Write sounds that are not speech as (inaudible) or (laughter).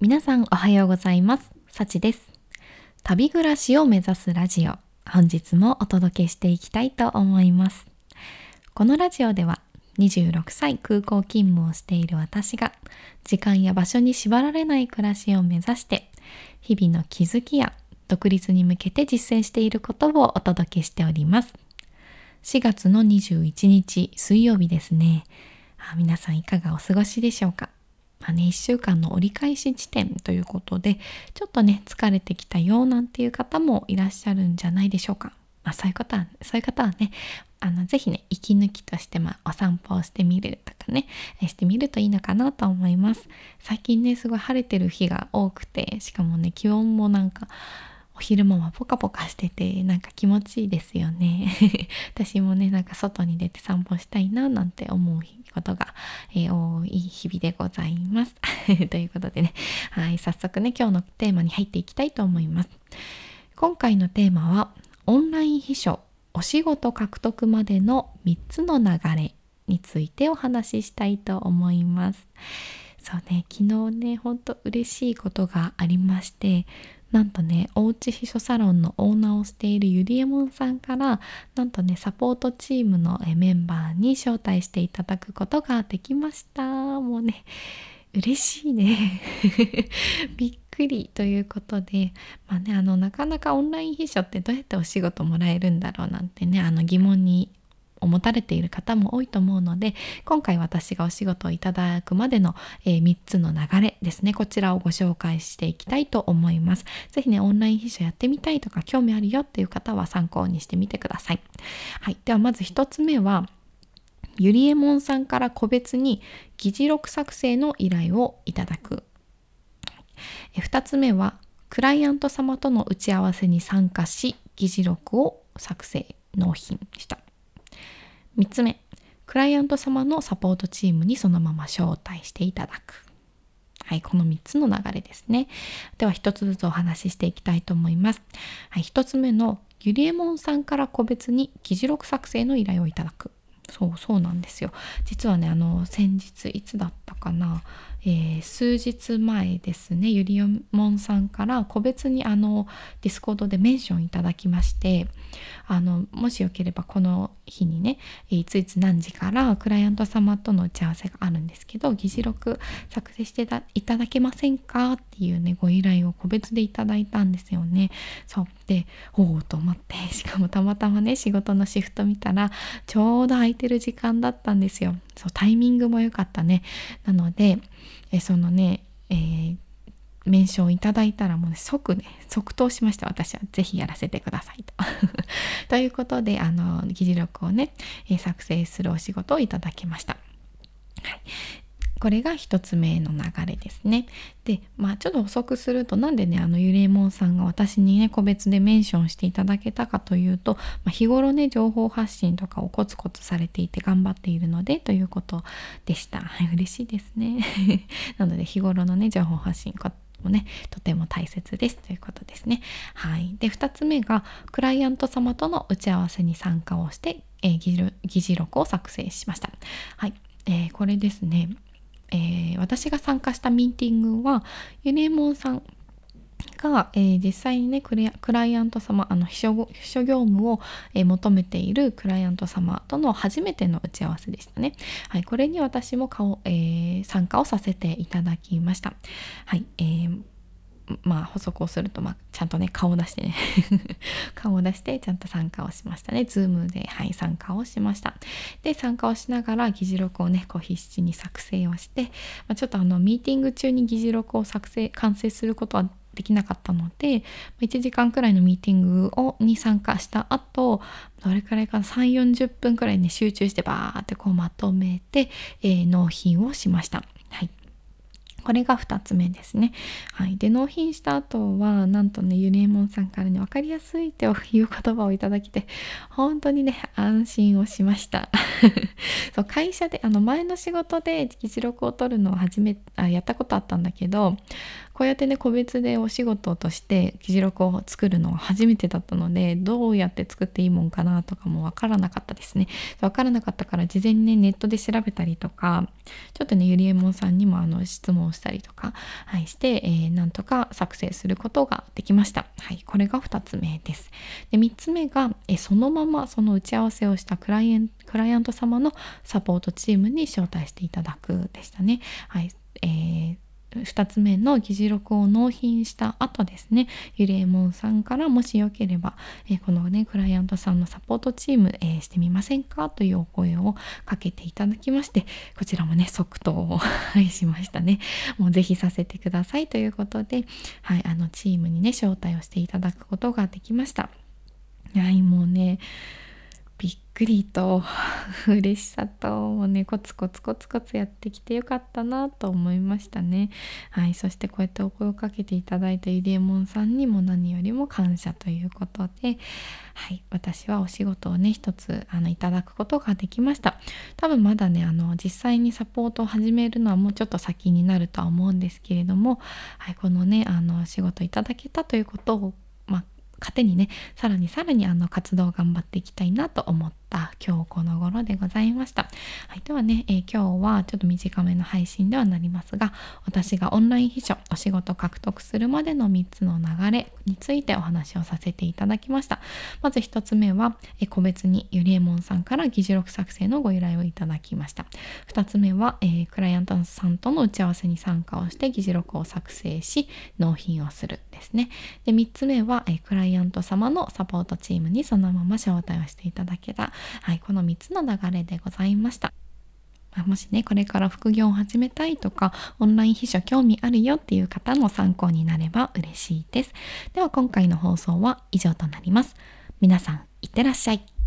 皆さんおはようございます。さちです。旅暮らしを目指すラジオ。本日もお届けしていきたいと思います。このラジオでは26歳空港勤務をしている私が時間や場所に縛られない暮らしを目指して日々の気づきや独立に向けて実践していることをお届けしております。4月の21日水曜日ですね。皆さんいかがお過ごしでしょうか？まあね、1週間の折り返し地点ということでちょっとね疲れてきたよなんていう方もいらっしゃるんじゃないでしょうか、まあ、そういう方はそういう方はねあのぜひね息抜きとして、まあ、お散歩をしてみるとかねしてみるといいのかなと思います。最近ねすごい晴れてる日が多くてしかもね気温もなんかお昼間はポカポカしててなんか気持ちいいですよね。(laughs) 私もねなんか外に出て散歩したいななんて思うことが、えー、多い日々でございます。(laughs) ということでね。はい早速ね今日のテーマに入っていきたいと思います。今回のテーマはオンライン秘書お仕事獲得までの3つの流れについてお話ししたいと思います。そうね昨日ねほんと嬉しいことがありましてなんとねおうち秘書サロンのオーナーをしているゆりえもんさんからなんとねサポートチームのメンバーに招待していただくことができました。もうね嬉しいね。(laughs) びっくりということでまあねあのなかなかオンライン秘書ってどうやってお仕事もらえるんだろうなんてねあの疑問に持たれている方も多いと思うので今回私がお仕事をいただくまでの、えー、3つの流れですねこちらをご紹介していきたいと思います。是非ねオンライン秘書やってみたいとか興味あるよっていう方は参考にしてみてください。はい。ではまず1つ目はゆりえもんさんから個別に議事録作成の依頼をいただく。2つ目はクライアント様との打ち合わせに参加し議事録を作成納品した。3つ目。クライアント様のサポートチームにそのまま招待していただく。はいこの3つの流れですね。では1つずつお話ししていきたいと思います。はい1つ目のゆりえもんさんから個別に議事録作成の依頼をいただく。そうそうなんですよ。実はねあの先日いつだったかな、えー、数日前ですねゆりもんさんから個別にあのディスコードでメンションいただきましてあのもしよければこの日にねいついつ何時からクライアント様との打ち合わせがあるんですけど議事録作成していただけませんかっていうねご依頼を個別でいただいたんですよね。そう。でおおと思ってしかもたまたまね仕事のシフト見たらちょうど空いてる時間だったんですよ。そうタイミングも良かったねなのでえそのね、えー、メンションいただいたらもう、ね、即ね即答しました私は是非やらせてくださいと。(laughs) ということであの議事録をね、え作成するお仕事をいただきました。はいこれが一つ目の流れですね。で、まあちょっと補足するとなんでね、あのゆれもんさんが私にね、個別でメンションしていただけたかというと、まあ、日頃ね、情報発信とかをコツコツされていて頑張っているのでということでした。はい、嬉しいですね。(laughs) なので日頃のね、情報発信もねとても大切ですということですね。はい、で2つ目がクライアント様との打ち合わせに参加をして、えー、議事録を作成しました。はい、えー、これですねえー、私が参加したミーティングはユネモンさんが、えー、実際にねクライアント様あの秘書秘書業務を、えー、求めているクライアント様との初めての打ち合わせでしたね。はい、これに私も顔、えー、参加をさせていただきました。はい、えーまあ補足をすると、まあ、ちゃんとね顔を出してね。(laughs) 顔を出してちゃんと参加をしましたね。Zoom ではい参加をしました。で参加をしながら議事録をねこう必死に作成をして、まあ、ちょっとあのミーティング中に議事録を作成完成することはできなかったので1時間くらいのミーティングをに参加した後どれくらいか3 4 0分くらいね集中してバーってこうまとめて、えー、納品をしました。これが2つ目ですね。はい、で納品した後はなんとねゆりえもんさんからね分かりやすいという言葉をいただきて本当にね安心をしました (laughs) そう会社であの前の仕事で議事録を取るのを始めあやったことあったんだけどこうやってね個別でお仕事として議事録を作るのは初めてだったのでどうやって作っていいもんかなとかもわからなかったですね。わからなかったから事前にねネットで調べたりとかちょっとねゆりえもんさんにもあの質問をしたりとか、はい、して、えー、なんとか作成することができました。はいこれが2つ目です。で3つ目が、えそのままその打ち合わせをしたクライアンクライアント様のサポートチームに招待していただくでしたね。はいえー2つ目の議事録を納品した後ですね。ゆりえもんさんからもしよければ、えー、このねクライアントさんのサポートチーム、えー、してみませんか？というお声をかけていただきましてこちらもね即答を (laughs) しましたね。もうぜひさせてくださいということで、はい、あのチームにね招待をしていただくことができました。はいもうくりと (laughs) 嬉しさともうねコツコツコツコツやってきてよかったなと思いましたね。はいそしてこうやってお声をかけていただいたゆりえもんさんにも何よりも感謝ということではい私はお仕事をね一つあのいただくことができました。多分まだねあの実際にサポートを始めるのはもうちょっと先になるとは思うんですけれども、はい、このねあの仕事いただけたということをまあ糧にねさらにさらにあの活動を頑張っていきたいなと思った今日この頃でございました。はい、ではね、えー、今日はちょっと短めの配信ではなりますが私がオンライン秘書お仕事獲得するまでの3つの流れについてお話をさせていただきました。まず1つ目は、えー、個別にゆりえもんさんから議事録作成のご依頼をいただきました。2つ目は、えー、クライアントさんとの打ち合わせに参加をして議事録を作成し納品をするですね。で3つ目は、えー、クライアント様のサポートチームにそのまま招待をしていただけたはい、この3つの流れでございました。もしね、これから副業を始めたいとか、オンライン秘書興味あるよっていう方の参考になれば嬉しいです。では今回の放送は以上となります。皆さん、いってらっしゃい。